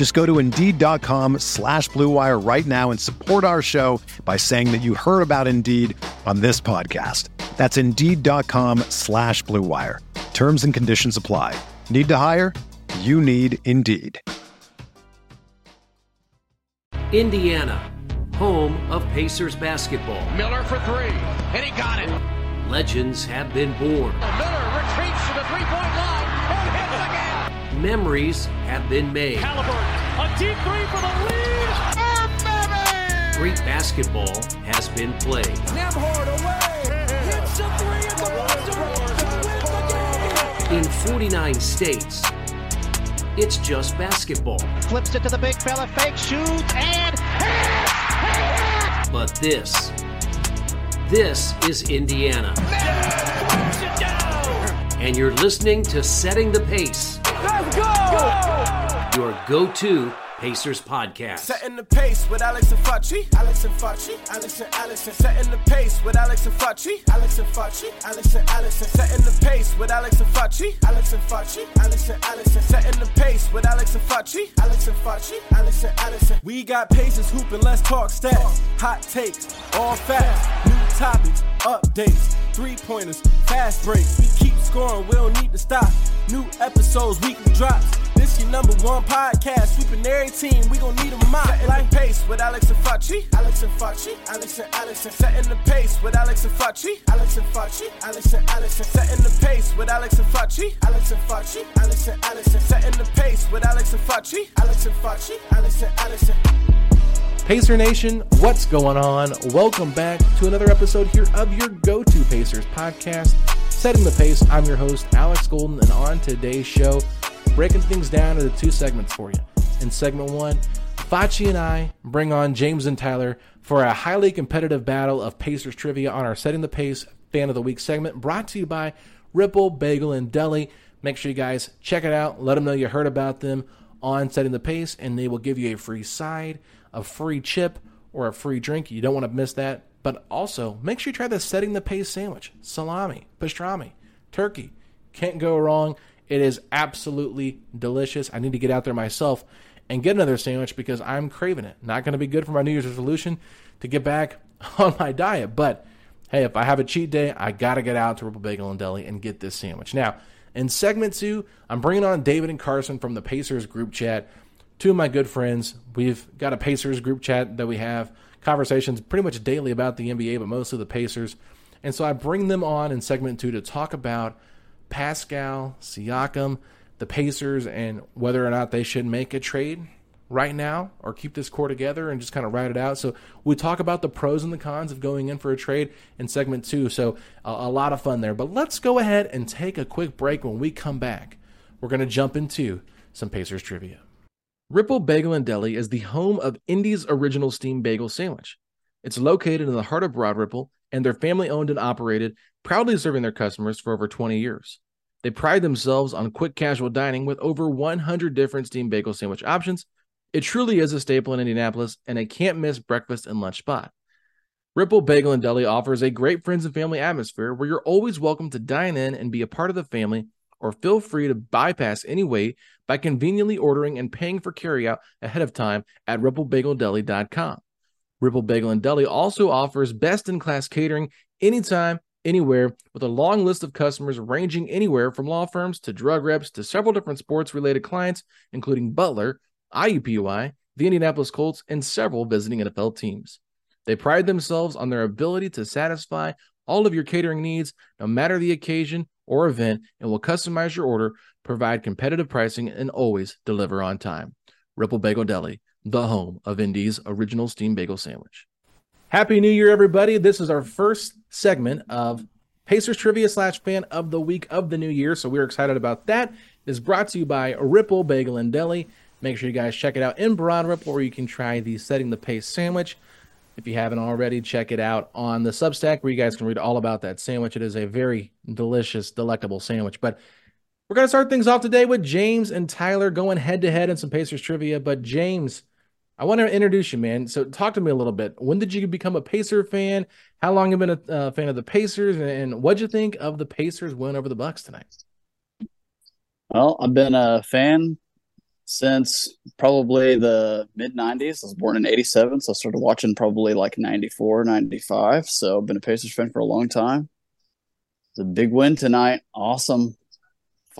Just go to Indeed.com slash BlueWire right now and support our show by saying that you heard about Indeed on this podcast. That's Indeed.com slash BlueWire. Terms and conditions apply. Need to hire? You need Indeed. Indiana, home of Pacers basketball. Miller for three, and he got it. Legends have been born. Miller retreats to the three-point line and hits again. Memories have been made. Halliburton, a deep three for the lead. Oh, baby! Great basketball has been played. Nembhard away, hits the three at the buzzer to win the game. In 49 states, it's just basketball. Flips it to the big fella, fake shoots, and hits! Hits! But this, this is Indiana. Push. And you're listening to Setting the Pace, Let's go! Your go to Pacers podcast. Setting the pace with Alex and Facci. Alex and Facci. Alex and Allison. Setting the pace with Alex and Facci. Alex and Facci. Alex and Allison. Setting the pace with Alex and Facci. Alex and Facci. Alex and Allison. Setting the pace with Alex and Facci. Alex and Facci. Alex and Allison. We got paces hooping. Let's talk stats. Hot takes. All facts. New topics. Updates. Three pointers. Fast breaks. We keep scoring. We don't need to stop. New episodes. Weekly drops. This your number one podcast. Sweeping every team. We gon' need a mop. Setting the pace with Alex and Facci. Alex and Facci. Alex and Allison. Setting the pace with Alex and Facci. Alex and Facci. Alex and Allison. Setting the pace with Alex and Facci. Alex and Facci. Alex and Allison. Setting the pace with Alex and Facci. Alex and Facci. Alex and Allison. Pacer Nation, what's going on? Welcome back to another episode here of your go to Pacers podcast, Setting the Pace. I'm your host, Alex Golden, and on today's show, breaking things down into two segments for you. In segment one, Facci and I bring on James and Tyler for a highly competitive battle of Pacers trivia on our Setting the Pace Fan of the Week segment, brought to you by Ripple Bagel and Deli. Make sure you guys check it out. Let them know you heard about them on Setting the Pace, and they will give you a free side, a free chip, or a free drink. You don't want to miss that. But also, make sure you try the Setting the Pace sandwich salami, pastrami, turkey. Can't go wrong. It is absolutely delicious. I need to get out there myself and get another sandwich because I'm craving it. Not going to be good for my New Year's resolution to get back on my diet. But hey, if I have a cheat day, I got to get out to Ripple Bagel and Deli and get this sandwich. Now, in segment two, I'm bringing on David and Carson from the Pacers group chat. Two of my good friends. We've got a Pacers group chat that we have conversations pretty much daily about the NBA, but mostly the Pacers. And so I bring them on in segment two to talk about Pascal, Siakam, the Pacers, and whether or not they should make a trade right now or keep this core together and just kind of ride it out. So we talk about the pros and the cons of going in for a trade in segment two. So a, lot of fun there. But let's go ahead and take a quick break. When we come back, we're going to jump into some Pacers trivia. Ripple Bagel and Deli is the home of Indy's original steam bagel sandwich. It's located in the heart of Broad Ripple, and they're family owned and operated, proudly serving their customers for over 20 years. They pride themselves on quick casual dining with over 100 different steamed bagel sandwich options. It truly is a staple in Indianapolis and a can't miss breakfast and lunch spot. Ripple Bagel and Deli offers a great friends and family atmosphere where you're always welcome to dine in and be a part of the family, or feel free to bypass any wait by conveniently ordering and paying for carryout ahead of time at ripplebageldeli.com. Ripple Bagel and Deli also offers best in class catering anytime, anywhere, with a long list of customers ranging anywhere from law firms to drug reps to several different sports related clients, including Butler, IUPUI, the Indianapolis Colts, and several visiting NFL teams. They pride themselves on their ability to satisfy all of your catering needs, no matter the occasion or event, and will customize your order, provide competitive pricing, and always deliver on time. Ripple Bagel Deli, the home of Indy's original steamed bagel sandwich. Happy New Year, everybody. This is our first segment of Pacers Trivia slash Fan of the Week of the New Year. So we're excited about that. It is brought to you by Ripple Bagel and Deli. Make sure you guys check it out in Broad Ripple, where you can try the Setting the Pace sandwich. If you haven't already, check it out on the Substack, where you guys can read all about that sandwich. It is a very delicious, delectable sandwich. But we're going to start things off today with James and Tyler going head to head in some Pacers trivia. But James, I want to introduce you, man. So talk to me a little bit. When did you become a Pacer fan? How long have you been a uh, fan of the Pacers? And what'd you think of the Pacers win over the Bucks tonight? Well, I've been a fan since probably the mid 90s. I was born in 87, so I started watching probably like 94, 95. So I've been a Pacers fan for a long time. It's a big win tonight. Awesome.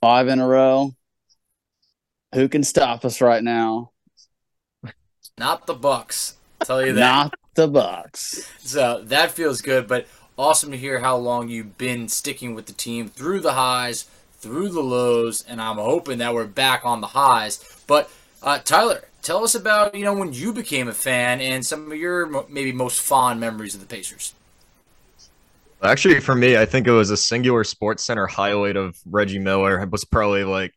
Five in a row. Who can stop us right now? Not the Bucks. I'll tell you that. Not the Bucks. So that feels good, but awesome to hear how long you've been sticking with the team through the highs, through the lows, and I'm hoping that we're back on the highs. But uh, Tyler, tell us about you know when you became a fan and some of your maybe most fond memories of the Pacers. Actually, for me, I think it was a singular Sports Center highlight of Reggie Miller. It was probably like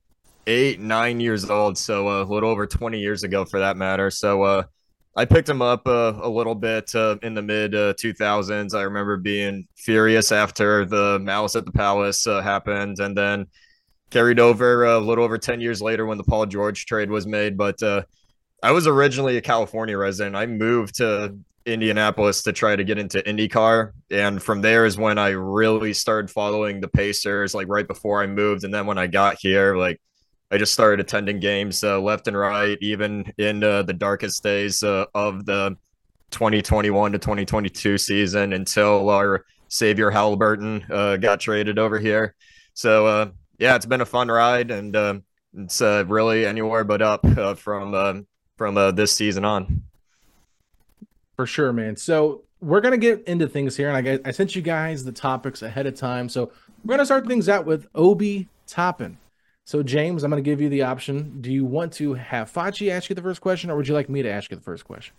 eight, nine years old, so uh, a little over 20 years ago for that matter. So uh, I picked him up uh, a little bit uh, in the mid 2000s. Uh, I remember being furious after the Malice at the Palace uh, happened, and then carried over a little over 10 years later when the Paul George trade was made. But I was originally a California resident. I moved to Indianapolis to try to get into IndyCar. And from there is when I really started following the Pacers, like right before I moved. And then when I got here, like I just started attending games uh, left and right, even in uh, the darkest days uh, of the 2021 to 2022 season until our savior Halliburton uh, got traded over here. So uh, yeah, it's been a fun ride, and uh, it's really anywhere but up from from this season on. For sure, man. So we're gonna get into things here, and I I sent you guys the topics ahead of time. So we're gonna start things out with Obi Toppin. So, James, I'm going to give you the option. Do you want to have Fachi ask you the first question, or would you like me to ask you the first question?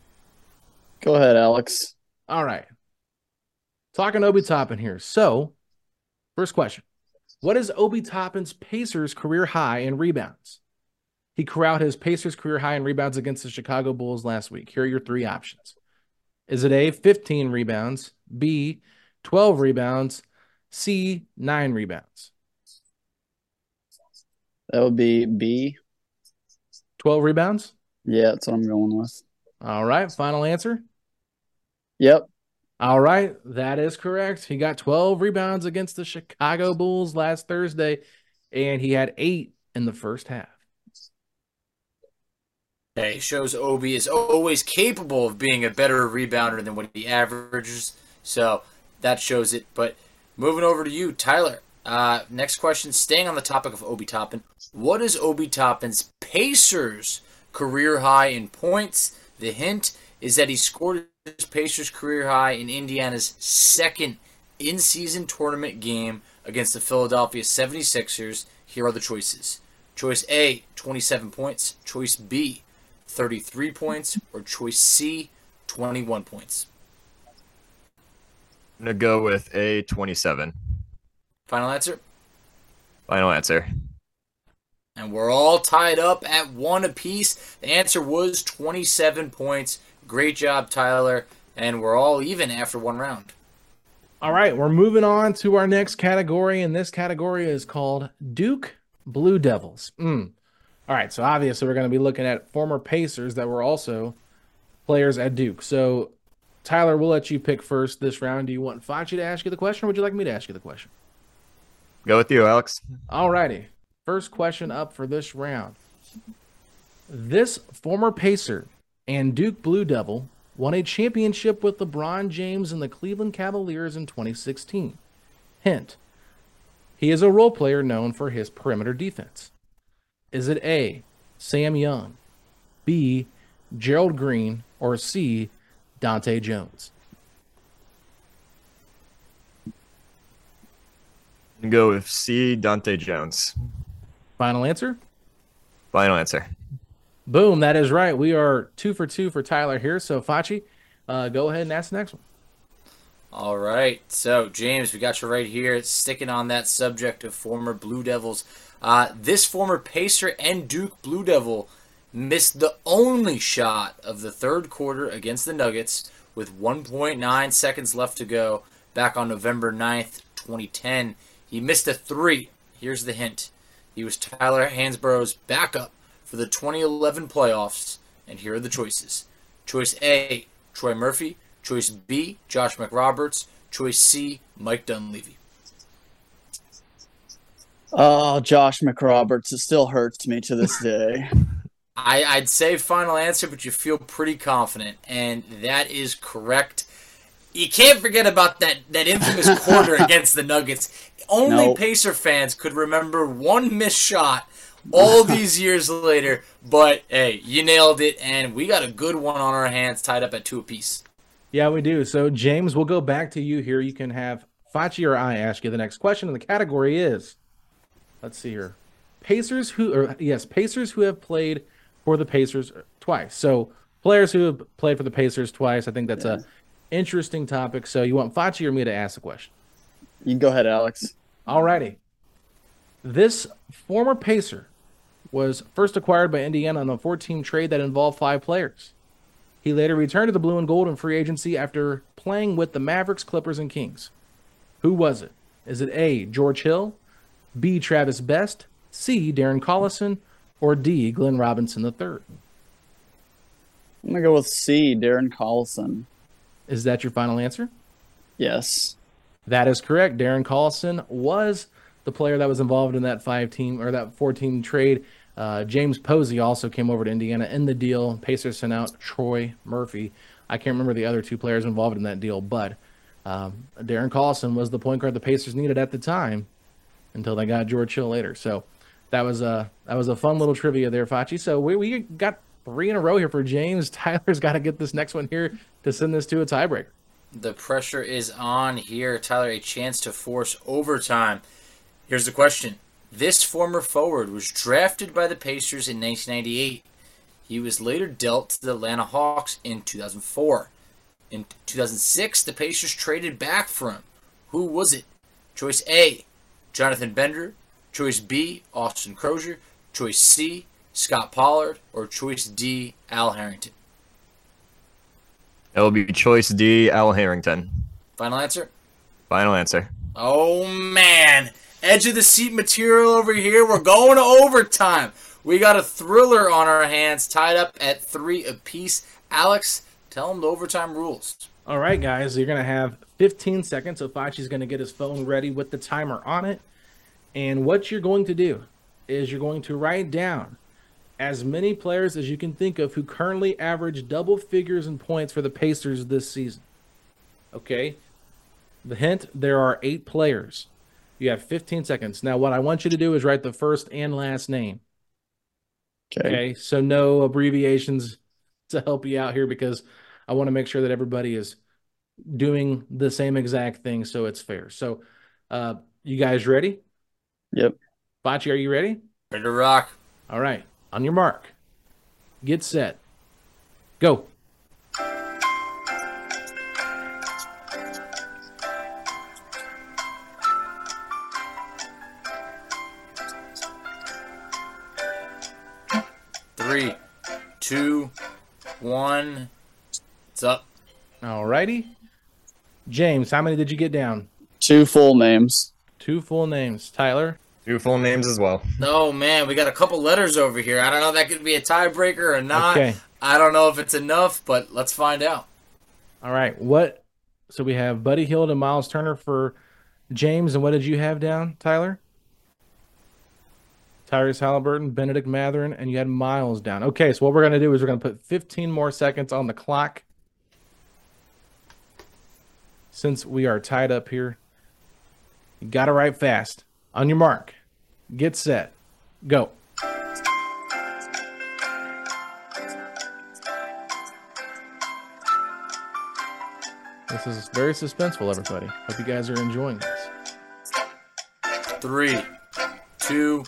Go ahead, Alex. All right. Talking Obi Toppin here. So, first question What is Obi Toppin's Pacers career high in rebounds? He corralled his Pacers career high in rebounds against the Chicago Bulls last week. Here are your three options Is it A, 15 rebounds, B, 12 rebounds, C, 9 rebounds? That would be B. 12 rebounds? Yeah, that's what I'm going with. All right. Final answer? Yep. All right. That is correct. He got 12 rebounds against the Chicago Bulls last Thursday, and he had eight in the first half. Hey, shows Obi is always capable of being a better rebounder than what he averages. So that shows it. But moving over to you, Tyler. Uh, next question, staying on the topic of Obi Toppin. What is Obi Toppin's Pacers career high in points? The hint is that he scored his Pacers career high in Indiana's second in season tournament game against the Philadelphia 76ers. Here are the choices Choice A, 27 points. Choice B, 33 points. Or choice C, 21 points. I'm going to go with A, 27. Final answer? Final answer. And we're all tied up at one apiece. The answer was 27 points. Great job, Tyler. And we're all even after one round. All right, we're moving on to our next category, and this category is called Duke Blue Devils. Mm. All right, so obviously we're going to be looking at former Pacers that were also players at Duke. So, Tyler, we'll let you pick first this round. Do you want Facci to ask you the question, or would you like me to ask you the question? Go with you, Alex. All righty. First question up for this round. This former Pacer and Duke Blue Devil won a championship with LeBron James and the Cleveland Cavaliers in 2016. Hint He is a role player known for his perimeter defense. Is it A, Sam Young, B, Gerald Green, or C, Dahntay Jones? And go with C. Dahntay Jones. Final answer? Final answer. Boom, that is right. We are two for two for Tyler here. So, Facci, uh, go ahead and ask the next one. All right. So, James, we got you right here. Sticking on that subject of former Blue Devils. Uh, this former Pacer and Duke Blue Devil missed the only shot of the third quarter against the Nuggets with 1.9 seconds left to go back on November 9th, 2010. He missed a three. Here's the hint. He was Tyler Hansbrough's backup for the 2011 playoffs, and here are the choices. Choice A, Troy Murphy. Choice B, Josh McRoberts. Choice C, Mike Dunleavy. Oh, Josh McRoberts. It still hurts me to this day. I, I'd say final answer, but you feel pretty confident, and that is correct. You can't forget about that, that infamous quarter against the Nuggets. Only Nope. Pacer fans could remember one missed shot all these years later, but hey, you nailed it, and we got a good one on our hands tied up at two apiece. Yeah, we do. So, James, we'll go back to you here. You can have Facci or I ask you the next question, and the category is let's see here. Pacers who, or yes, Pacers who have played for the Pacers twice. So, players who have played for the Pacers twice. I think that's a interesting topic. So, you want Facci or me to ask the question? You can go ahead, Alex. Alrighty. This former Pacer was first acquired by Indiana on a 14 trade that involved five players. He later returned to the blue and gold in free agency after playing with the Mavericks, Clippers, and Kings. Who was it? Is it A. George Hill, B. Travis Best, C. Darren Collison, or D. Glenn Robinson III? I'm gonna go with C. Darren Collison. Is that your final answer? Yes. That is correct. Darren Collison was the player that was involved in that five team or that four team trade. Uh, James Posey also came over to Indiana in the deal. Pacers sent out Troy Murphy. I can't remember the other two players involved in that deal, but um, Darren Collison was the point guard the Pacers needed at the time until they got George Hill later. So that was a that was a fun little trivia there, Facci. So we, we got three in a row here for James. Tyler's got to get this next one here to send this to a tiebreaker. The pressure is on here. Tyler, a chance to force overtime. Here's the question. This former forward was drafted by the Pacers in 1998. He was later dealt to the Atlanta Hawks in 2004. In 2006, the Pacers traded back for him. Who was it? Choice A, Jonathan Bender. Choice B, Austin Croshere. Choice C, Scott Pollard. Or choice D, Al Harrington. It will be choice D. Al Harrington. Final answer? Final answer. Oh man, edge of the seat material over here. We're going to overtime. We got a thriller on our hands, tied up at three apiece. Alex, tell them the overtime rules. All right, guys, you're going to have 15 seconds. So Facci's going to get his phone ready with the timer on it. And what you're going to do is you're going to write down as many players as you can think of who currently average double figures in points for the Pacers this season. Okay? The hint there are eight players. You have 15 seconds. Now, what I want you to do is write the first and last name. Okay. Okay, so no abbreviations to help you out here because I want to make sure that everybody is doing the same exact thing so it's fair. So, uh, you guys ready? Yep. Facci, are you ready? Ready to rock. All right, on your mark, get set, go. Three, two, one. It's up. All righty. James, how many did you get down? Two full names. Two full names. Tyler, Two full names as well. No man, we got a couple letters over here. I don't know if that could be a tiebreaker or not. Okay. I don't know if it's enough, but let's find out. All right. What? So we have Buddy Hield and Miles Turner for James. And what did you have down, Tyler? Tyrese Halliburton, Bennedict Mathurin, and you had Miles down. Okay. So what we're going to do is we're going to put 15 more seconds on the clock. Since we are tied up here, you got to write fast. On your mark, get set, go. This is very suspenseful, everybody. Hope you guys are enjoying this. three, two,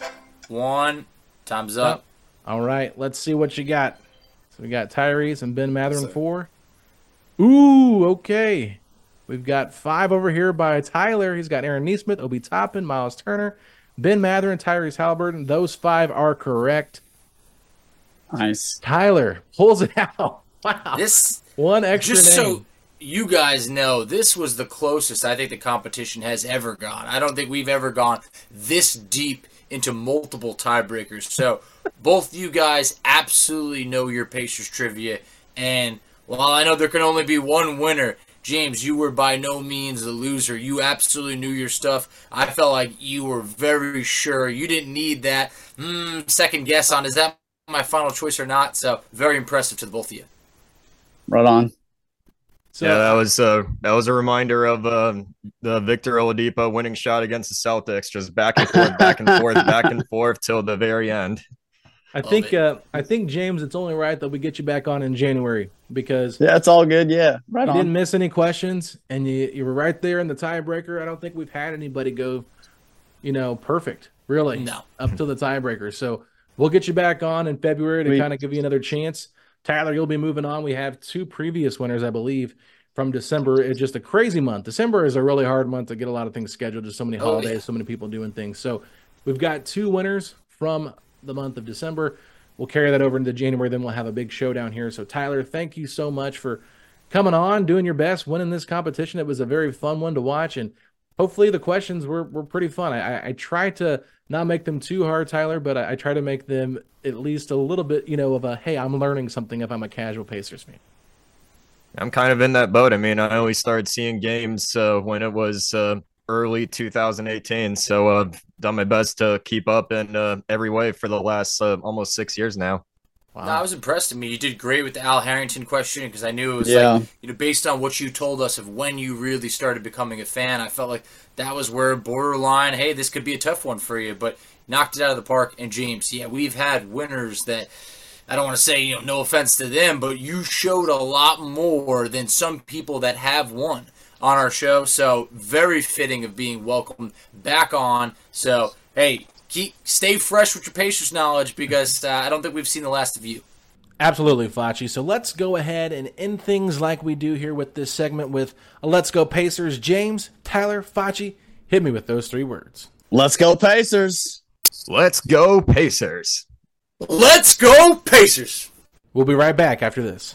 one. Time's up. All right, let's see what you got. So we got Tyrese and Ben Mathurin four. Ooh, okay. We've got five over here by Tyler. He's got Aaron Nesmith, Obi Toppin, Miles Turner, Ben Mather, and Tyrese Halliburton. Those five are correct. Nice. Tyler pulls it out. Wow. This One extra just name. so you guys know, this was the closest I think the competition has ever gone. I don't think we've ever gone this deep into multiple tiebreakers. So both you guys absolutely know your Pacers trivia, and while I know there can only be one winner. James, you were by no means a loser. You absolutely knew your stuff. I felt like you were very sure. You didn't need that mm, second guess on is that my final choice or not. So very impressive to the both of you. Right on. So, yeah, that was uh, that was a reminder of um, the Victor Oladipo winning shot against the Celtics, just back and forth, back and forth, back and forth till the very end. I Love think uh, I think James, it's only right that we get you back on in January because Yeah, it's all good. Yeah. Right you didn't miss any questions and you you were right there in the tiebreaker. I don't think we've had anybody go, you know, perfect really No. up to the tiebreaker. So we'll get you back on in February to Sweet. kind of give you another chance. Tyler, you'll be moving on. We have two previous winners, I believe, from December. It's just a crazy month. December is a really hard month to get a lot of things scheduled. Just so many Oh, holidays, yeah. so many people doing things. So we've got two winners from the month of December. We'll carry that over into January. Then we'll have a big showdown here. So Tyler, thank you so much for coming on, doing your best, winning this competition. It was a very fun one to watch, and hopefully the questions were, were pretty fun. I, I, try to not make them too hard, Tyler, but I, I try to make them at least a little bit, you know, of a hey, I'm learning something if I'm a casual Pacers fan. I'm kind of in that boat. I mean, I only started seeing games uh, when it was uh, early 2018, so uh, I've done my best to keep up in uh, every way for the last uh, almost six years now. Wow. No, I was impressed. I mean, you did great with the Al Harrington question because I knew it was Yeah. like, you know, based on what you told us of when you really started becoming a fan, I felt like that was where borderline, hey, this could be a tough one for you, but knocked it out of the park. And James, yeah, we've had winners that I don't want to say, you know, no offense to them, but you showed a lot more than some people that have won on our show. So very fitting of being welcomed back on. So hey, keep stay fresh with your Pacers knowledge because uh, I don't think we've seen the last of you. Absolutely, Facci. So let's go ahead and end things like we do here with this segment with a Let's Go Pacers. James, Tyler, Facci, hit me with those three words. Let's go Pacers. Let's go Pacers! Let's go Pacers. We'll be right back after this.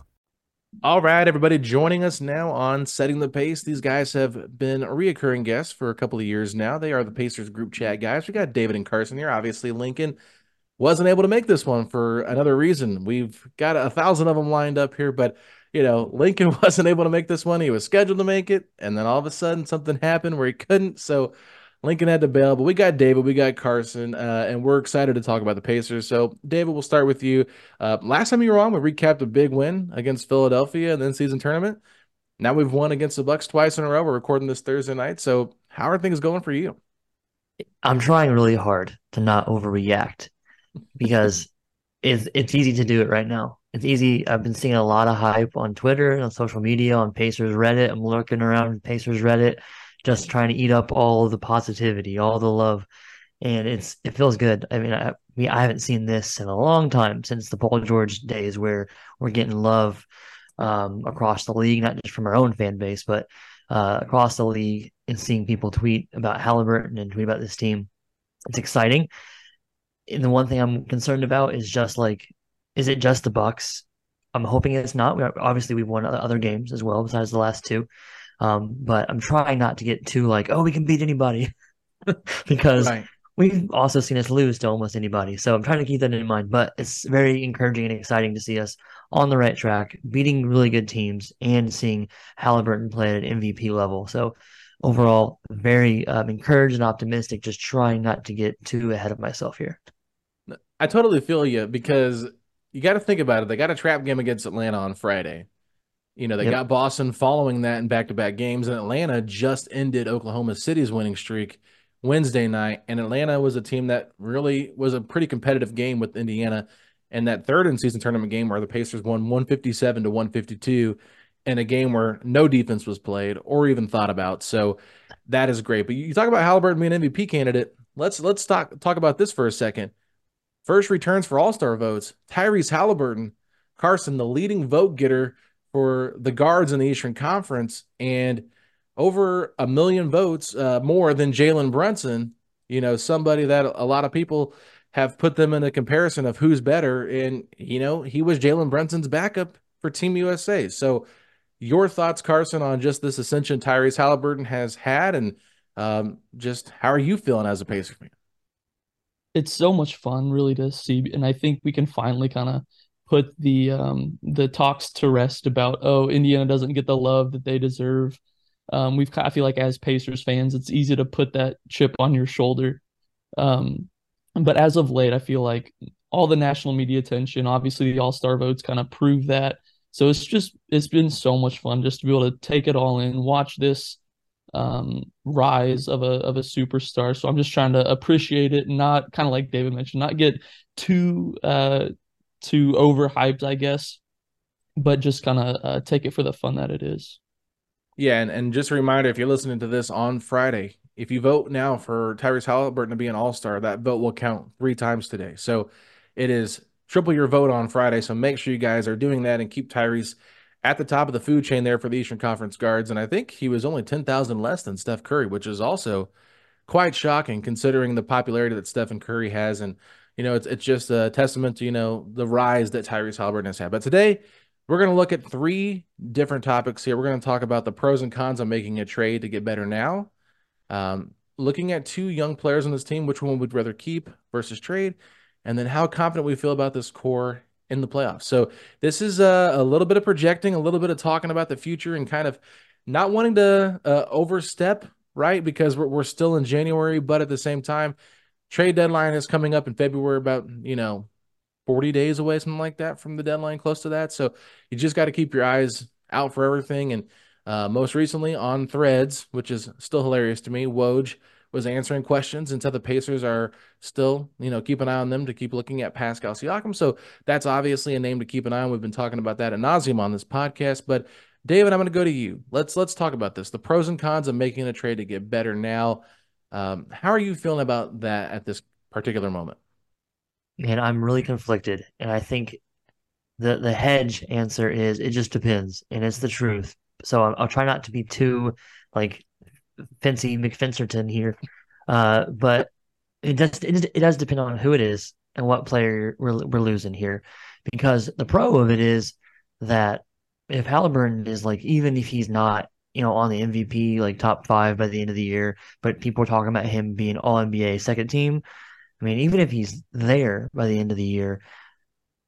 All right, everybody joining us now on Setting the Pace. These guys have been a reoccurring guests for a couple of years now. They are the Pacers group chat guys. We got David and Carson here. Obviously, Lincoln wasn't able to make this one for another reason. We've got a thousand of them lined up here, but you know, Lincoln wasn't able to make this one. He was scheduled to make it, and then all of a sudden something happened where he couldn't. So Lincoln had to bail, but we got David, we got Carson, uh, and we're excited to talk about the Pacers. So, David, we'll start with you. Uh, last time you were on, we recapped a big win against Philadelphia in the season tournament. Now we've won against the Bucks twice in a row. We're recording this Thursday night. So, how are things going for you? I'm trying really hard to not overreact because it's it's easy to do it right now. It's easy. I've been seeing a lot of hype on Twitter, and on social media, on Pacers Reddit. I'm lurking around Pacers Reddit just trying to eat up all the positivity, all the love, and it's it feels good. I mean, I we, I haven't seen this in a long time since the Paul George days, where we're getting love um, across the league, not just from our own fan base, but uh, across the league, and seeing people tweet about Halliburton and tweet about this team. It's exciting. And the one thing I'm concerned about is just like, is it just the Bucks? I'm hoping it's not. We obviously we've won other games as well besides the last two. Um, but I'm trying not to get too like, oh, we can beat anybody because right. we've also seen us lose to almost anybody. So I'm trying to keep that in mind. But it's very encouraging and exciting to see us on the right track, beating really good teams and seeing Halliburton play at an MVP level. So overall, very um, encouraged and optimistic, just trying not to get too ahead of myself here. I totally feel you because you got to think about it. They got a trap game against Atlanta on Friday. You know, they yep. got Boston following that in back to back games, and Atlanta just ended Oklahoma City's winning streak Wednesday night. And Atlanta was a team that really was a pretty competitive game with Indiana. And that third in season tournament game where the Pacers won 157 to 152 in a game where no defense was played or even thought about. So that is great. But you talk about Halliburton being an MVP candidate. Let's let's talk talk about this for a second. First returns for All Star votes. Tyrese Halliburton, Carson, the leading vote getter for the guards in the Eastern Conference and over a million votes uh, more than Jalen Brunson. You know, somebody that a lot of people have put them in a comparison of who's better. And, you know, he was Jalen Brunson's backup for Team USA. So, your thoughts, Carson, on just this ascension Tyrese Halliburton has had and um, just how are you feeling as a Pacer fan? It's so much fun, really, to see. And I think we can finally kind of put the um, the talks to rest about oh Indiana doesn't get the love that they deserve. Um, we've I feel like as Pacers fans, it's easy to put that chip on your shoulder. Um, but as of late, I feel like all the national media attention, obviously the All Star votes, kind of prove that. So it's just it's been so much fun just to be able to take it all in, watch this um, rise of a of a superstar. So I'm just trying to appreciate it, not kind of like David mentioned, not get too uh, too overhyped, I guess, but just kind of uh, take it for the fun that it is. Yeah, and, and just a reminder if you're listening to this on Friday, if you vote now for Tyrese Halliburton to be an All Star, that vote will count three times today. So it is triple your vote on Friday. So make sure you guys are doing that and keep Tyrese at the top of the food chain there for the Eastern Conference guards. And I think he was only 10,000 less than Steph Curry, which is also quite shocking considering the popularity that Stephen Curry has. And you know, it's it's just a testament to you know the rise that Tyrese Halliburton has had. But today we're going to look at three different topics here. We're going to talk about the pros and cons of making a trade to get better now. Um, looking at two young players on this team, which one would rather keep versus trade, and then how confident we feel about this core in the playoffs. So this is a, a little bit of projecting, a little bit of talking about the future, and kind of not wanting to uh, overstep, right? Because we're, we're still in January, but at the same time, trade deadline is coming up in February, about you know 40 days away, something like that from the deadline, close to that. So you just got to keep your eyes out for everything. And uh, most recently on Threads, which is still hilarious to me, Woj was answering questions said the Pacers are still, you know, keep an eye on them to keep looking at Pascal Siakam. So that's obviously a name to keep an eye on. We've been talking about that at nauseum on this podcast. But David, I'm going to go to you. Let's let's talk about this. The pros and cons of making a trade to get better now. Um, how are you feeling about that at this particular moment? Man, I'm really conflicted, and I think the the hedge answer is it just depends, and it's the truth. So I'll, I'll try not to be too like fancy McFencerton here, uh, but it does it, it does depend on who it is and what player we're we're losing here, because the pro of it is that if Halliburton is like even if he's not you know on the MVP like top five by the end of the year, but people are talking about him being All NBA second team. I mean, even if he's there by the end of the year,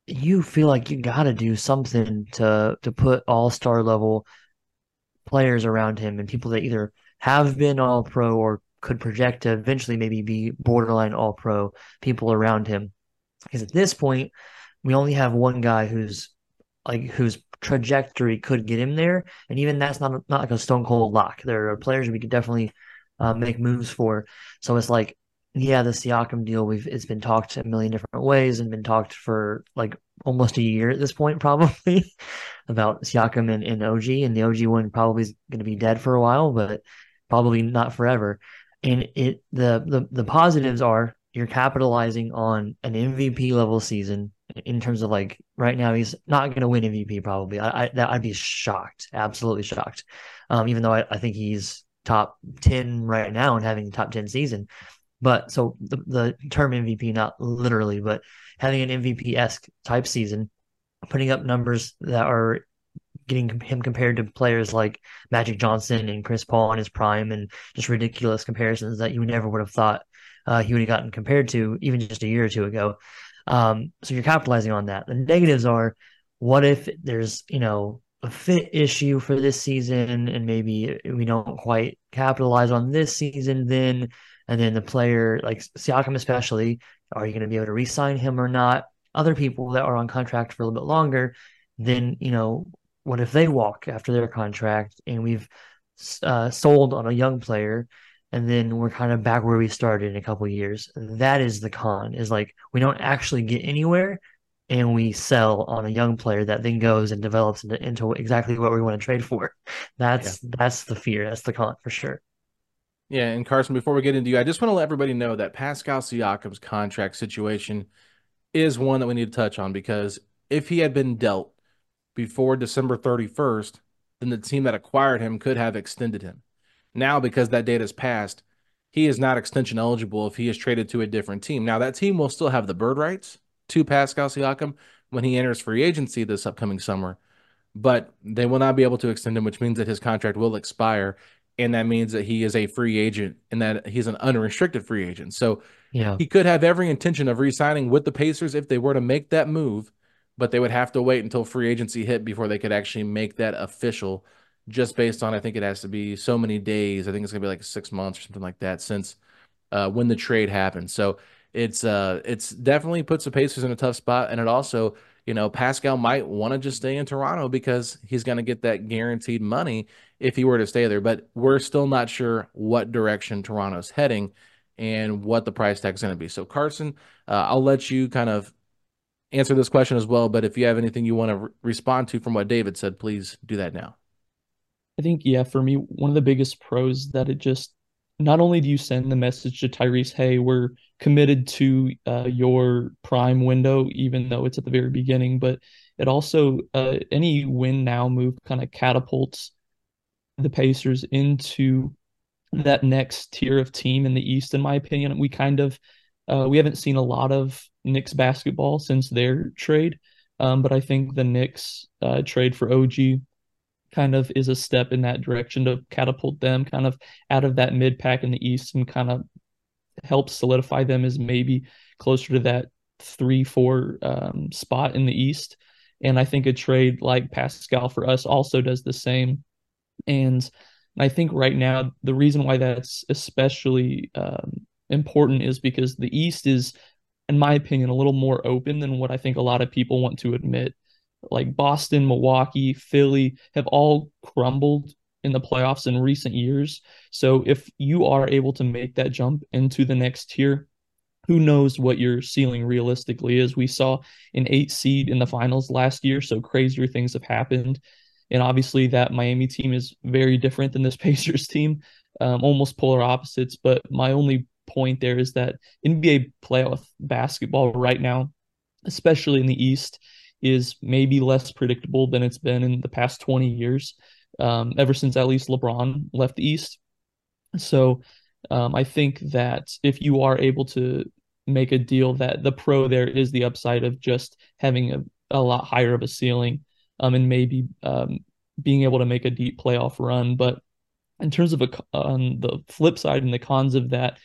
you feel like you got to do something to to put all star level players around him and people that either have been all pro or could project to eventually maybe be borderline all pro people around him. Because at this point, we only have one guy who's like whose trajectory could get him there, and even that's not not like a stone cold lock. There are players we could definitely uh, make moves for. So it's like yeah, the Siakam deal we've it's been talked a million different ways and been talked for like almost a year at this point, probably about Siakam and, and OG. And the OG one probably is going to be dead for a while, but probably not forever. And it the the the positives are you're capitalizing on an MVP level season in terms of like right now he's not going to win MVP probably. I, I that I'd be shocked, absolutely shocked. Um, even though I, I think he's top ten right now and having top ten season. But so the, the term MVP, not literally, but having an MVP esque type season, putting up numbers that are getting him compared to players like Magic Johnson and Chris Paul in his prime, and just ridiculous comparisons that you never would have thought uh, he would have gotten compared to even just a year or two ago. Um, so you're capitalizing on that. The negatives are, what if there's you know a fit issue for this season, and maybe we don't quite capitalize on this season, then and then the player, like Siakam especially, are you going to be able to re-sign him or not? Other people that are on contract for a little bit longer, then you know, what if they walk after their contract and we've uh, sold on a young player, and then we're kind of back where we started in a couple years? That is the con. Is like we don't actually get anywhere, and we sell on a young player that then goes and develops into, into exactly what we want to trade for. That's yeah. that's the fear. That's the con for sure. Yeah, and Carson, before we get into you, I just want to let everybody know that Pascal Siakam's contract situation is one that we need to touch on because if he had been dealt before December 31st, then the team that acquired him could have extended him. Now, because that date has passed, he is not extension eligible if he is traded to a different team. Now, that team will still have the bird rights to Pascal Siakam when he enters free agency this upcoming summer, but they will not be able to extend him, which means that his contract will expire and that means that he is a free agent and that he's an unrestricted free agent. So yeah. he could have every intention of re-signing with the Pacers if they were to make that move, but they would have to wait until free agency hit before they could actually make that official. Just based on, I think it has to be so many days. I think it's gonna be like six months or something like that since uh, when the trade happened. So it's uh it's definitely puts the Pacers in a tough spot, and it also you know, Pascal might want to just stay in Toronto because he's to get that guaranteed money if he were to stay there. But we're still not sure what direction Toronto's heading and what the price tag is going to be. So, Carson, uh, I'll let you kind of answer this question as well. But if you have anything you want to re- respond to from what David said, please do that now. I think, yeah, for me, one of the biggest pros that it just not only do you send the message to Tyrese, hey, we're committed to uh, your prime window, even though it's at the very beginning, but it also, uh, any win now move kind of catapults the Pacers into that next tier of team in the East, in my opinion. We kind of, uh, we haven't seen a lot of Knicks basketball since their trade. Um, but I think the Knicks uh, trade for OG kind of is a step in that direction to catapult them kind of out of that mid pack in the East and kind of help solidify them as maybe closer to that three, four um, spot in the East. And I think a trade like Pascal for us also does the same. And I think right now, the reason why that's especially um, important is because the East is, in my opinion, a little more open than what I think a lot of people want to admit. Like Boston, Milwaukee, Philly have all crumbled in the playoffs in recent years. So if you are able to make that jump into the next tier, who knows what your ceiling realistically is? We saw an eight seed in the finals last year, so crazier things have happened. And obviously, that Miami team is very different than this Pacers team, um, almost polar opposites. But my only point there is that NBA playoff basketball right now, especially in the East, is maybe less predictable than it's been in the past 20 years, um, ever since at least LeBron left the East. So um, I think that if you are able to make a deal that the pro there is the upside of just having a, a lot higher of a ceiling um, and maybe um, being able to make a deep playoff run. But in terms of a, on the flip side and the cons of that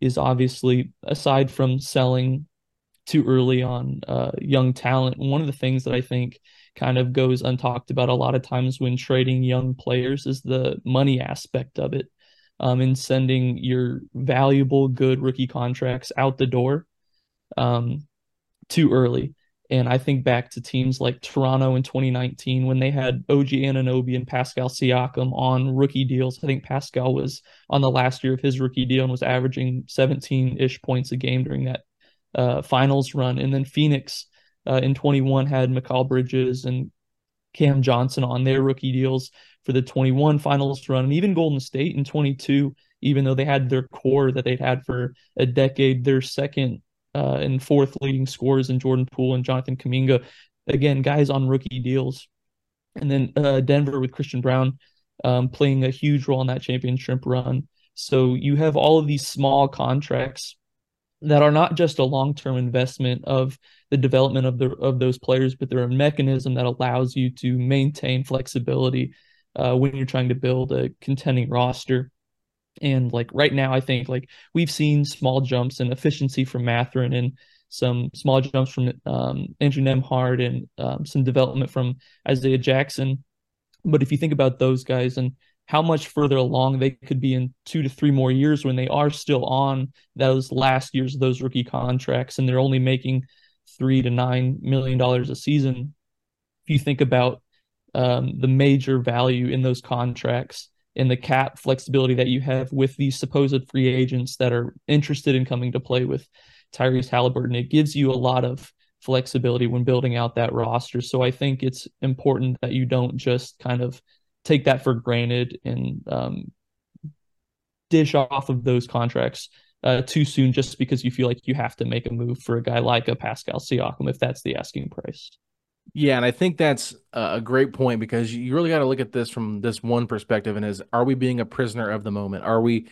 is obviously aside from selling too early on uh, young talent, one of the things that I think kind of goes untalked about a lot of times when trading young players is the money aspect of it. Um, and sending your valuable, good rookie contracts out the door um, too early. And I think back to teams like Toronto in 2019 when they had OG Anunoby and Pascal Siakam on rookie deals. I think Pascal was on the last year of his rookie deal and was averaging 17 ish points a game during that uh, finals run. And then Phoenix uh, in 21 had Mikal Bridges and Cam Johnson on their rookie deals for the 21 finals run. And even Golden State in 22, even though they had their core that they'd had for a decade, their second uh, and fourth leading scorers in Jordan Poole and Jonathan Kuminga. Again, guys on rookie deals. And then uh, Denver with Christian Braun um, playing a huge role in that championship run. So you have all of these small contracts that are not just a long-term investment of the development of the of those players, but they're a mechanism that allows you to maintain flexibility uh, when you're trying to build a contending roster. And like right now, I think like we've seen small jumps in efficiency from Mathurin and some small jumps from um, Andrew Nembhard and um, some development from Isaiah Jackson. But if you think about those guys and how much further along they could be in two to three more years when they are still on those last years of those rookie contracts and they're only making three to nine million dollars a season. If you think about um, the major value in those contracts and the cap flexibility that you have with these supposed free agents that are interested in coming to play with Tyrese Halliburton. It gives you a lot of flexibility when building out that roster. So I think it's important that you don't just kind of take that for granted and um, dish off of those contracts uh, too soon just because you feel like you have to make a move for a guy like a Pascal Siakam if that's the asking price. Yeah, and I think that's a great point because you really got to look at this from this one perspective and is are we being a prisoner of the moment? Are we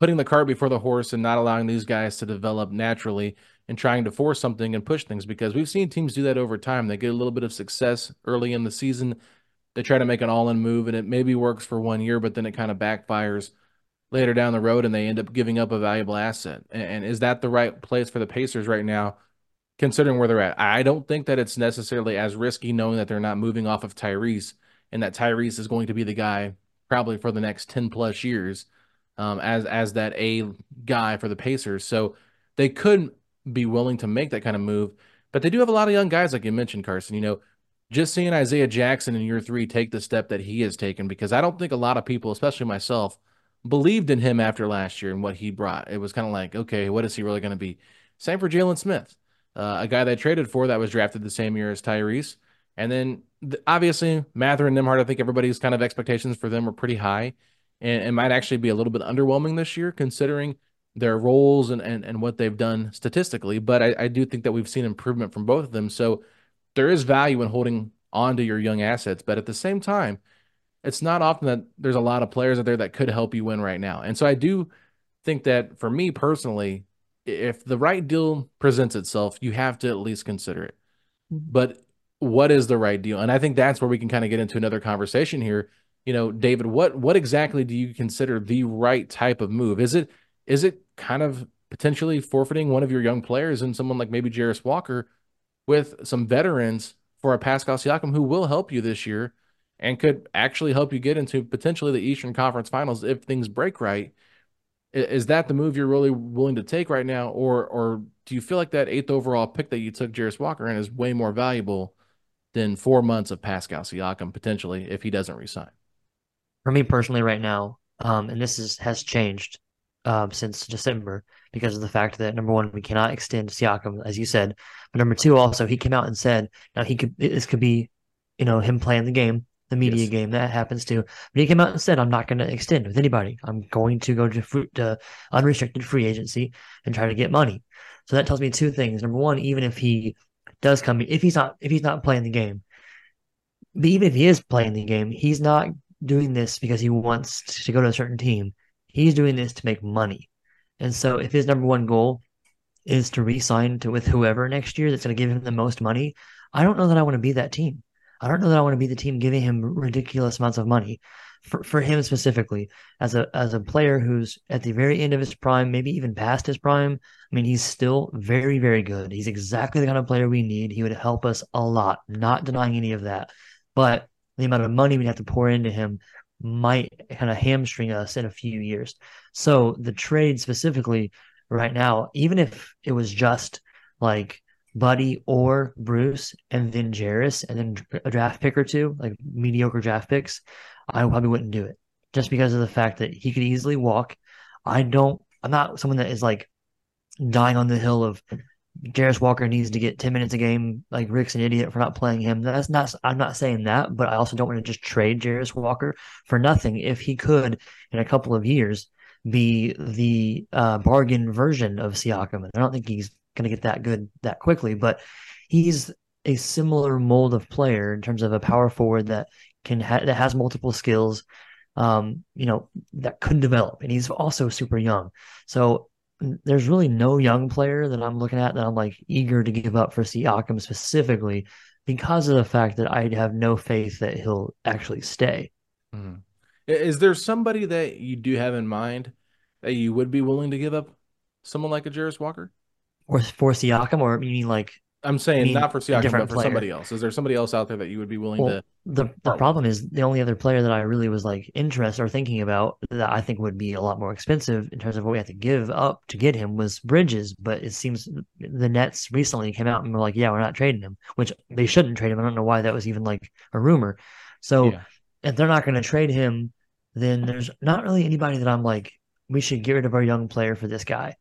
putting the cart before the horse and not allowing these guys to develop naturally and trying to force something and push things because we've seen teams do that over time. They get a little bit of success early in the season. They try to make an all-in move and it maybe works for one year, but then it kind of backfires later down the road and they end up giving up a valuable asset. And, is that the right place for the Pacers right now? considering where they're at. I don't think that it's necessarily as risky knowing that they're not moving off of Tyrese and that Tyrese is going to be the guy probably for the next 10 plus years um, as as that A guy for the Pacers. So they could be willing to make that kind of move, but they do have a lot of young guys like you mentioned Carson, you know, just seeing Isaiah Jackson in year 3 take the step that he has taken because I don't think a lot of people, especially myself, believed in him after last year and what he brought. It was kind of like, okay, what is he really going to be? Same for Jalen Smith uh, a guy they traded for that was drafted the same year as Tyrese. And then th- obviously Mather and Nembhard, I think everybody's kind of expectations for them were pretty high and it might actually be a little bit underwhelming this year considering their roles and, and, and what they've done statistically. But I, I do think that we've seen improvement from both of them. So there is value in holding on to your young assets. But at the same time, it's not often that there's a lot of players out there that could help you win right now. And so I do think that for me personally, if the right deal presents itself, you have to at least consider it. Mm-hmm. But what is the right deal? And I think that's where we can kind of get into another conversation here. You know, David, what what exactly do you consider the right type of move? Is it is it kind of potentially forfeiting one of your young players and someone like maybe Jarace Walker with some veterans for a Pascal Siakam who will help you this year and could actually help you get into potentially the Eastern Conference Finals if things break right? Is that the move you're really willing to take right now, or or do you feel like that eighth overall pick that you took Jarace Walker in is way more valuable than four months of Pascal Siakam potentially if he doesn't resign? For me personally, right now, um, and this is has changed um, since December because of the fact that number one, we cannot extend Siakam, as you said, but number two, also he came out and said now he could this could be, you know, him playing the game the media yes. game that happens too. But he came out and said, "I'm not going to extend with anybody. I'm going to go to, free, to unrestricted free agency and try to get money." So that tells me two things. Number one, even if he does come, if he's not if he's not playing the game, but even if he is playing the game, he's not doing this because he wants to go to a certain team. He's doing this to make money. And so, if his number one goal is to re-sign to with whoever next year that's going to give him the most money, I don't know that I want to be that team. I don't know that I want to be the team giving him ridiculous amounts of money for, for him specifically as a as a player who's at the very end of his prime, maybe even past his prime. I mean, he's still very, very good. He's exactly the kind of player we need. He would help us a lot, not denying any of that. But the amount of money we'd have to pour into him might kind of hamstring us in a few years. So the trade specifically right now, even if it was just like Buddy or Bruce, and then Jarace, and then a draft pick or two, like mediocre draft picks, I probably wouldn't do it just because of the fact that he could easily walk. I don't, I'm not someone that is like dying on the hill of Jarace Walker needs to get 10 minutes a game. Like Rick's an idiot for not playing him. That's not, I'm not saying that, but I also don't want to just trade Jarace Walker for nothing. If he could, in a couple of years, be the uh, bargain version of Siakam. And I don't think he's going to get that good that quickly, but he's a similar mold of player in terms of a power forward that can ha- that has multiple skills, um, you know, that could develop, and he's also super young. So there's really no young player that I'm looking at that I'm like eager to give up for Siakam specifically because of the fact that I have no faith that he'll actually stay. Mm-hmm. Is there somebody that you do have in mind that you would be willing to give up? Someone like a Jarace Walker? Or for Siakam, or you mean like I'm saying not for Siakam, but for player. somebody else. Is there somebody else out there that you would be willing well, to? The the problem is the only other player that I really was like interested or thinking about that I think would be a lot more expensive in terms of what we have to give up to get him was Bridges. But it seems the Nets recently came out and were like, "Yeah, we're not trading him," which they shouldn't trade him. I don't know why that was even like a rumor. So yeah. if they're not going to trade him, then there's not really anybody that I'm like, we should get rid of our young player for this guy.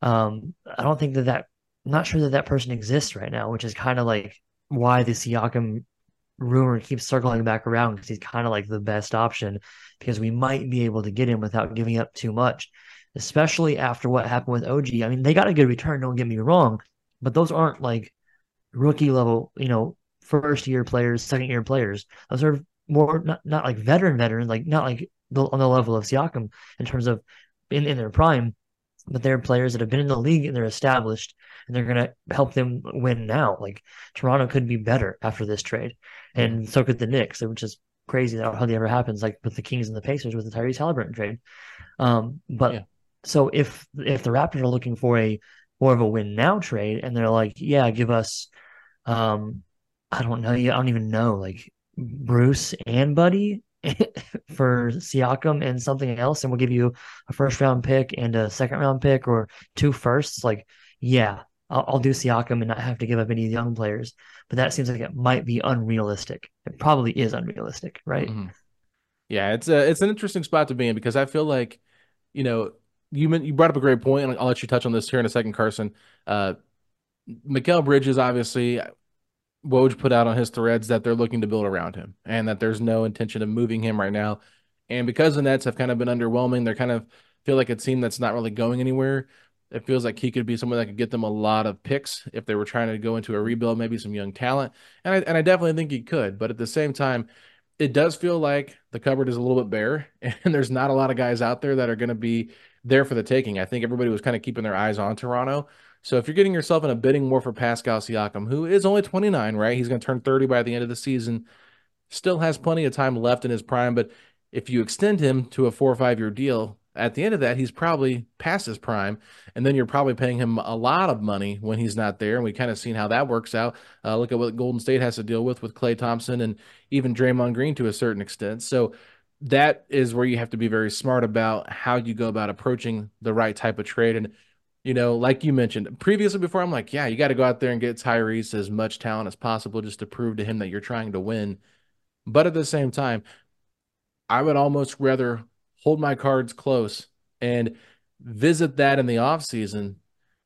Um, I don't think that that I'm not sure that that person exists right now, which is kind of like why the Siakam rumor keeps circling back around because he's kind of like the best option because we might be able to get him without giving up too much, especially after what happened with OG. I mean, they got a good return, don't get me wrong, but those aren't like rookie level, you know, first year players, second year players. Those are more not, not like veteran veterans, like not like the, on the level of Siakam in terms of in, in their prime, but they're players that have been in the league and they're established and they're going to help them win now. Like Toronto could be better after this trade, and so could the Knicks, which is crazy that hardly ever happens. Like with the Kings and the Pacers with the Tyrese Halliburton trade. Um, but yeah. so if if the Raptors are looking for a more of a win now trade, and they're like, yeah, give us, um, I don't know, I don't even know, like Bruce and Buddy for Siakam and something else, and we'll give you a first round pick and a second round pick or two firsts. Like, yeah, I'll, I'll, do Siakam and not have to give up any young players. But that seems like it might be unrealistic. It probably is unrealistic, right? Mm-hmm. Yeah, it's a it's an interesting spot to be in because I feel like, you know, you you brought up a great point, and I'll let you touch on this here in a second, Carson. Uh, Mikal Bridges, obviously, Woj put out on his threads that they're looking to build around him and that there's no intention of moving him right now. And because the Nets have kind of been underwhelming, they're kind of feel like a team that's not really going anywhere. It feels like he could be someone that could get them a lot of picks if they were trying to go into a rebuild, maybe some young talent. And I, and I definitely think he could. But at the same time, it does feel like the cupboard is a little bit bare and there's not a lot of guys out there that are going to be there for the taking. I think everybody was kind of keeping their eyes on Toronto. So if you're getting yourself in a bidding war for Pascal Siakam, who is only 29, right? He's going to turn 30 by the end of the season. Still has plenty of time left in his prime, but if you extend him to a four or five year deal, at the end of that, he's probably past his prime, and then you're probably paying him a lot of money when he's not there. And we kind of seen how that works out. Uh, look at what Golden State has to deal with with Klay Thompson and even Draymond Green to a certain extent. So that is where you have to be very smart about how you go about approaching the right type of trade. And, you know, like you mentioned previously before, I'm like, yeah, you got to go out there and get Tyrese as much talent as possible just to prove to him that you're trying to win. But at the same time, I would almost rather hold my cards close and visit that in the off season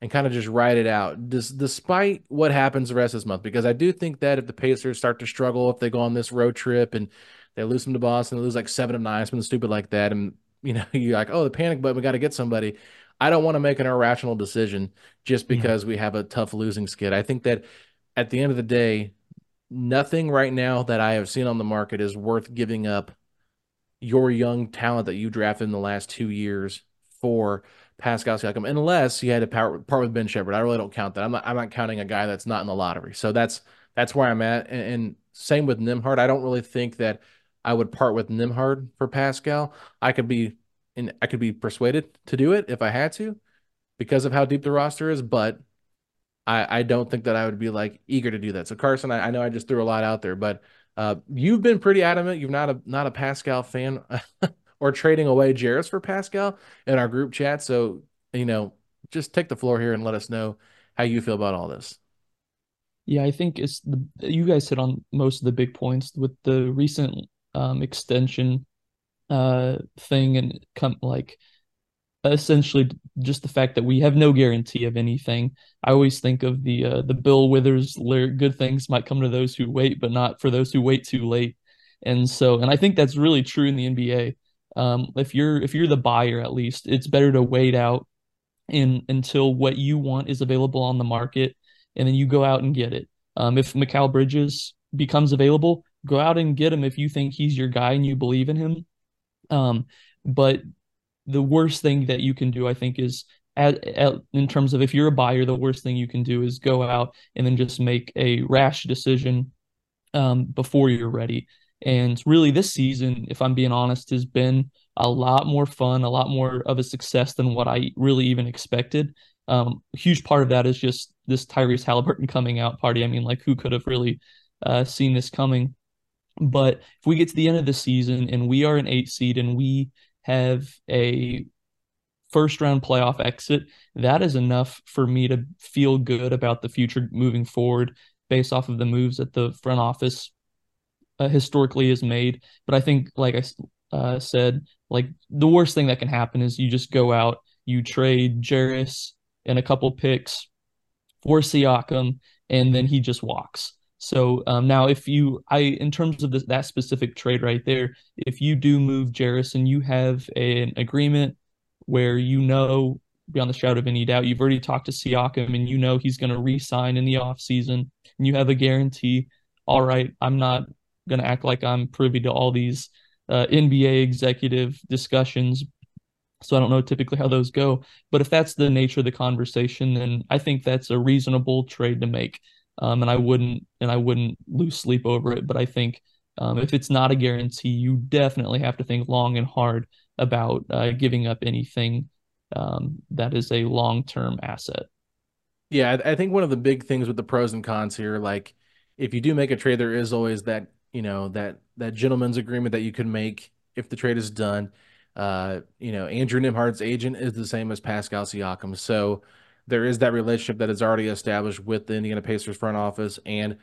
and kind of just ride it out, despite what happens the rest of this month. Because I do think that if the Pacers start to struggle, if they go on this road trip and they lose them to Boston, they lose like seven of nine, something stupid like that, and you know you're like, oh, the panic button, we got to get somebody. I don't want to make an irrational decision just because yeah. we have a tough losing skid. I think that at the end of the day, nothing right now that I have seen on the market is worth giving up your young talent that you drafted in the last two years for Pascal Siakam, unless you had to part, part with Ben Sheppard. I really don't count that. I'm not. I'm not counting a guy that's not in the lottery. So that's that's where I'm at. And, and same with Nembhard. I don't really think that I would part with Nembhard for Pascal. I could be, and I could be persuaded to do it if I had to, because of how deep the roster is. But I, I don't think that I would be like eager to do that. So Carson, I, I know I just threw a lot out there, but uh, you've been pretty adamant. You're not a not a Pascal fan. or trading away Jarace for Pascal in our group chat. So, you know, just take the floor here and let us know how you feel about all this. Yeah, I think it's the you guys hit on most of the big points with the recent um, extension uh thing and come like essentially just the fact that we have no guarantee of anything. I always think of the uh, the Bill Withers lyric, "Good things might come to those who wait, but not for those who wait too late." And so, and I think that's really true in the NBA um, if you're if you're the buyer at least it's better to wait out in until what you want is available on the market and then you go out and get it um, if Mikal Bridges becomes available go out and get him if you think he's your guy and you believe in him um, but the worst thing that you can do i think is at, at, in terms of if you're a buyer the worst thing you can do is go out and then just make a rash decision um, before you're ready and really, this season, if I'm being honest, has been a lot more fun, a lot more of a success than what I really even expected. Um, huge part of that is just this Tyrese Halliburton coming out party. I mean, like, who could have really uh, seen this coming? But if we get to the end of the season and we are an eight seed and we have a first round playoff exit, that is enough for me to feel good about the future moving forward based off of the moves that the front office uh, historically has made. But I think, like I uh, said, like the worst thing that can happen is you just go out, you trade Jarace and a couple picks for Siakam, and then he just walks. So um, now, if you, I, in terms of this, that specific trade right there, if you do move and you have an agreement where you know beyond the shadow of any doubt, you've already talked to Siakam and you know he's going to re-sign in the offseason and you have a guarantee. All right, I'm not going to act like I'm privy to all these uh, NBA executive discussions. So I don't know typically how those go. But if that's the nature of the conversation, then I think that's a reasonable trade to make. Um, and I wouldn't and I wouldn't lose sleep over it. But I think um, if it's not a guarantee, you definitely have to think long and hard about uh, giving up anything um, that is a long term asset. Yeah, I think one of the big things with the pros and cons here, like if you do make a trade, there is always that you know that that gentleman's agreement that you can make if the trade is done. Uh, you know, Andrew Nembhard's agent is the same as Pascal Siakam, so there is that relationship that is already established with the Indiana Pacers front office and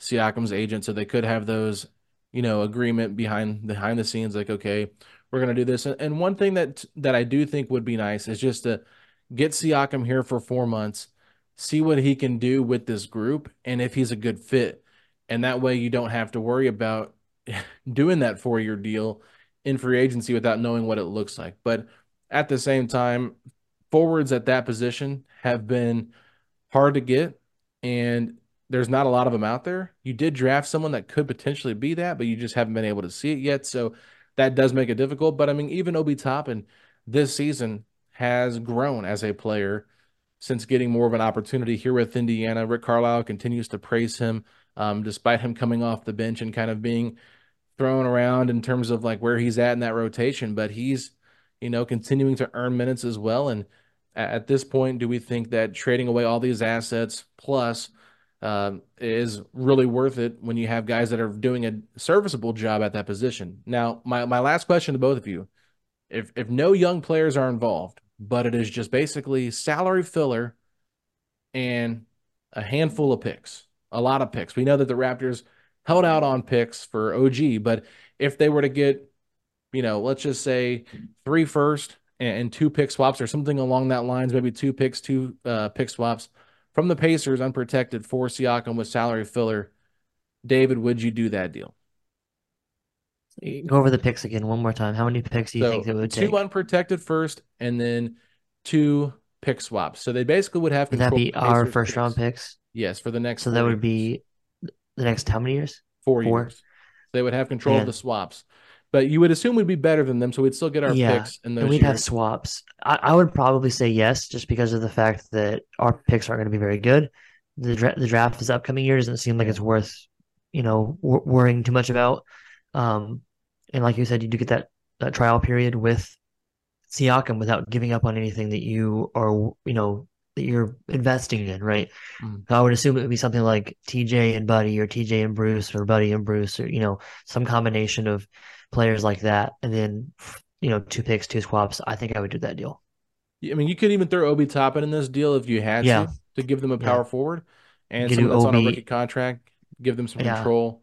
Siakam's agent, so they could have those, you know, agreement behind behind the scenes, like okay, we're gonna do this. And one thing that that I do think would be nice is just to get Siakam here for four months, see what he can do with this group, and if he's a good fit and that way you don't have to worry about doing that four year deal in free agency without knowing what it looks like. But at the same time, forwards at that position have been hard to get, and there's not a lot of them out there. You did draft someone that could potentially be that, but you just haven't been able to see it yet. So that does make it difficult. But I mean, even Obi Toppin this season has grown as a player since getting more of an opportunity here with Indiana. Rick Carlisle continues to praise him um, despite him coming off the bench and kind of being thrown around in terms of like where he's at in that rotation. But he's, you know, continuing to earn minutes as well. And at this point, do we think that trading away all these assets plus um, is really worth it when you have guys that are doing a serviceable job at that position. Now, my, my last question to both of you if, if no young players are involved, but it is just basically salary filler and a handful of picks, a lot of picks. We know that the Raptors held out on picks for OG, but if they were to get, you know, let's just say three first and, two pick swaps or something along that lines, maybe two picks, two uh, pick swaps from the Pacers unprotected for Siakam with salary filler. David, would you do that deal? Go over the picks again one more time. How many picks do you So, think it would two take? unprotected first and then two pick swaps. So they basically would have Would that control be our first round picks. picks? Yes, for the next So that would be the next how many years? four, four. years. They would have control of the swaps. But you would assume we'd be better than them, so we'd still get our yeah, picks and we'd have swaps. I, I would probably say yes, just because of the fact that our picks aren't going to be very good. The dra- the draft this upcoming year doesn't seem like it's worth, you know, wor- worrying too much about. Um, and like you said, you do get that that trial period with Siakam without giving up on anything that you are, you know, that you're investing in, right? Mm. So I would assume it would be something like TJ and Buddy or TJ and Bruce or Buddy and Bruce or, you know, some combination of players like that. And then, you know, two picks, two swaps. I think I would do that deal. I mean, you could even throw Obi Toppin in this deal if you had Yeah. to to give them a Yeah. power forward and someone that's on a rookie contract, give them some Yeah. control.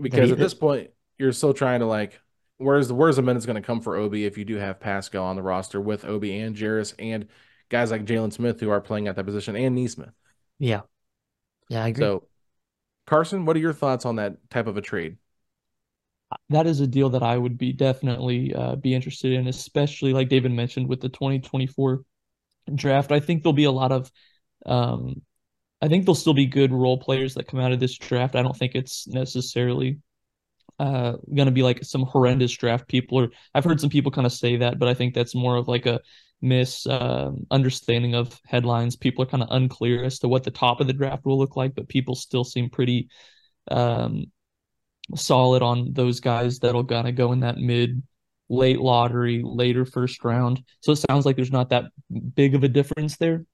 Because he- at this point, you're still trying to like, where's the where's the minutes going to come for Obi if you do have Pascal on the roster with Obi and Jarace and guys like Jalen Smith who are playing at that position and Nesmith. Yeah. Yeah, I agree. So, Carson, what are your thoughts on that type of a trade? That is a deal that I would be definitely uh, be interested in, especially like David mentioned with the 2024 draft. I think there'll be a lot of, um, I think there'll still be good role players that come out of this draft. I don't think it's necessarily uh, going to be like some horrendous draft. People are, I've heard some people kind of say that, but I think that's more of like a mis uh, understanding of headlines. People are kind of unclear as to what the top of the draft will look like, but people still seem pretty um, solid on those guys that'll kind of go in that mid late lottery, later first round. So it sounds like there's not that big of a difference there.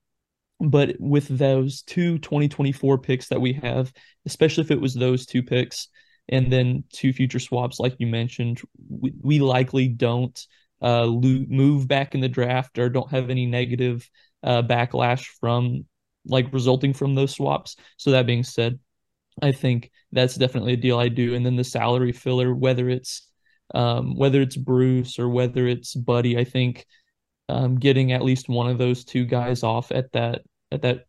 But with those two 2024 picks that we have, especially if it was those two picks and then two future swaps, like you mentioned, we, we likely don't uh, lo- move back in the draft or don't have any negative uh, backlash from like resulting from those swaps. So that being said, I think that's definitely a deal I do. And then the salary filler, whether it's um, whether it's Bruce or whether it's Buddy, I think um, getting at least one of those two guys off at that at that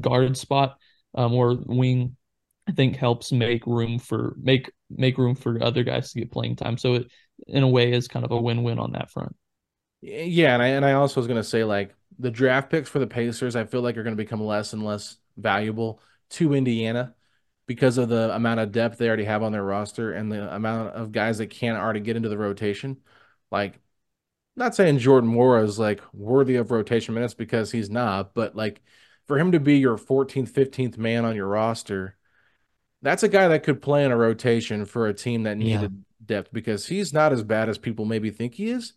guard spot um, or wing, I think helps make room for make make room for other guys to get playing time. So it in a way is kind of a win win on that front. Yeah, and I and I also was gonna say like the draft picks for the Pacers, I feel like are gonna become less and less valuable to Indiana because of the amount of depth they already have on their roster and the amount of guys that can't already get into the rotation. Like, not saying Jordan Moore is like worthy of rotation minutes because he's not, but like for him to be your 14th, 15th man on your roster, that's a guy that could play in a rotation for a team that Yeah. needed depth because he's not as bad as people maybe think he is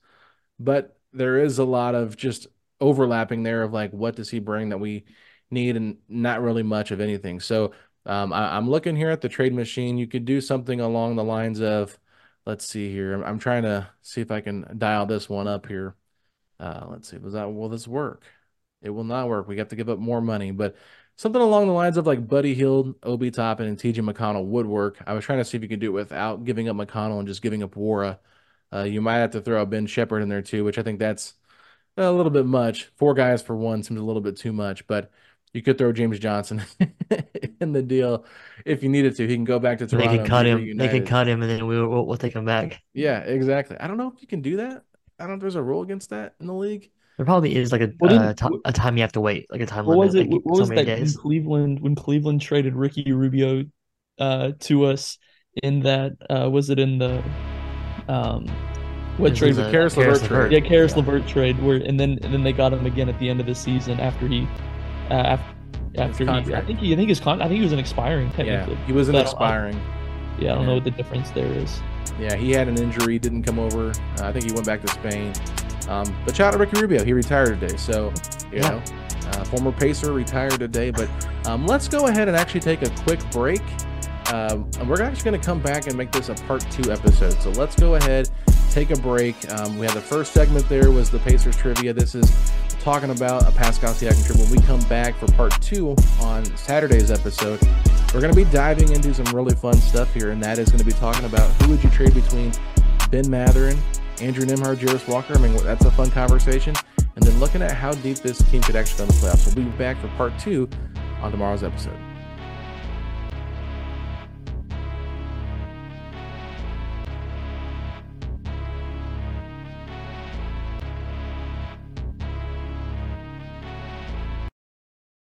but there is a lot of just overlapping there of like what does he bring that we need and not really much of anything so um, I, i'm looking here at the trade machine. You could do something along the lines of let's see here. I'm, I'm trying to see if i can dial this one up here. Uh, let's see. Was that will this work? It will not work. We have to give up more money. But something along the lines of like buddy hield obi toppin and tj mcconnell would work. I was trying to see if you could do it without giving up mcconnell and just giving up wara. Uh, you might have to throw a Ben Sheppard in there too, which I think that's a little bit much. Four guys for one seems a little bit too much, but you could throw James Johnson in the deal if you needed to. He can go back to They Toronto. could and cut be him. They reunited. could cut him, and then we'll we'll, we'll take him back. Yeah, exactly. I don't know if you can do that. I don't know if there's a rule against that in the league. There probably is like a What did- uh, ti- a time you have to wait, like a time What limit, was it? like What so was many that when days. Cleveland when Cleveland traded Ricky Rubio uh, to us in that uh, was it in the um what This trade was was a Caris Caris LeVert LeVert. Yeah, Caris LeVert trade where and then and then they got him again at the end of the season after he uh, after after he I think he I think his con I think he was an expiring Yeah, he But I don't- expiring. Yeah, I don't Yeah. know what the difference there is. Yeah, he had an injury, didn't come over. Uh, I think he went back to Spain. Um, but shout out to Ricky Rubio, he retired today. So, you Yeah. know, uh, former Pacer retired today. But Um, let's go ahead and actually take a quick break. Um, we're actually going to come back and make this a part two episode. So let's go ahead, take a break. Um, we had the first segment there was the Pacers trivia. This is talking about a Pascal Siakam trip. When we come back for part two on Saturday's episode, we're going to be diving into some really fun stuff here, and that is going to be talking about who would you trade between Ben Mathurin, Andrew Nembhard, Jarace Walker. I mean, that's a fun conversation. And then looking at how deep this team could actually go in the playoffs. We'll be back for part two on tomorrow's episode.